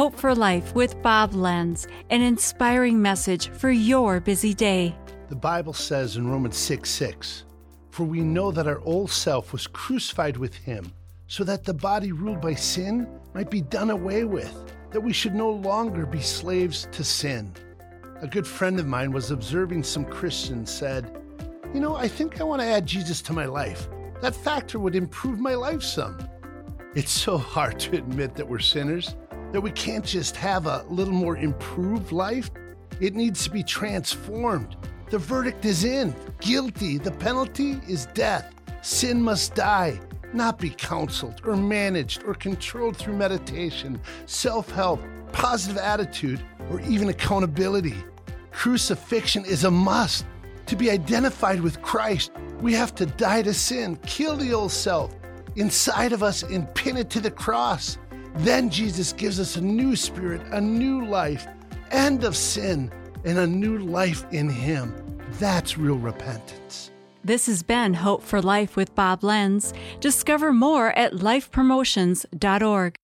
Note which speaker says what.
Speaker 1: Hope for Life with Bob Lenz, an inspiring message for your busy day.
Speaker 2: The Bible says in Romans 6 6, For we know that our old self was crucified with him, so that the body ruled by sin might be done away with, that we should no longer be slaves to sin. A good friend of mine was observing some Christians said, You know, I think I want to add Jesus to my life. That factor would improve my life some. It's so hard to admit that we're sinners that we can't just have a little more improved life. It needs to be transformed. The verdict is in guilty. The penalty is death. Sin must die, not be counseled or managed or controlled through meditation, self help, positive attitude, or even accountability. Crucifixion is a must. To be identified with Christ, we have to die to sin, kill the old self inside of us, and pin it to the cross. Then Jesus gives us a new spirit, a new life, end of sin, and a new life in Him. That's real repentance.
Speaker 1: This has been Hope for Life with Bob Lenz. Discover more at lifepromotions.org.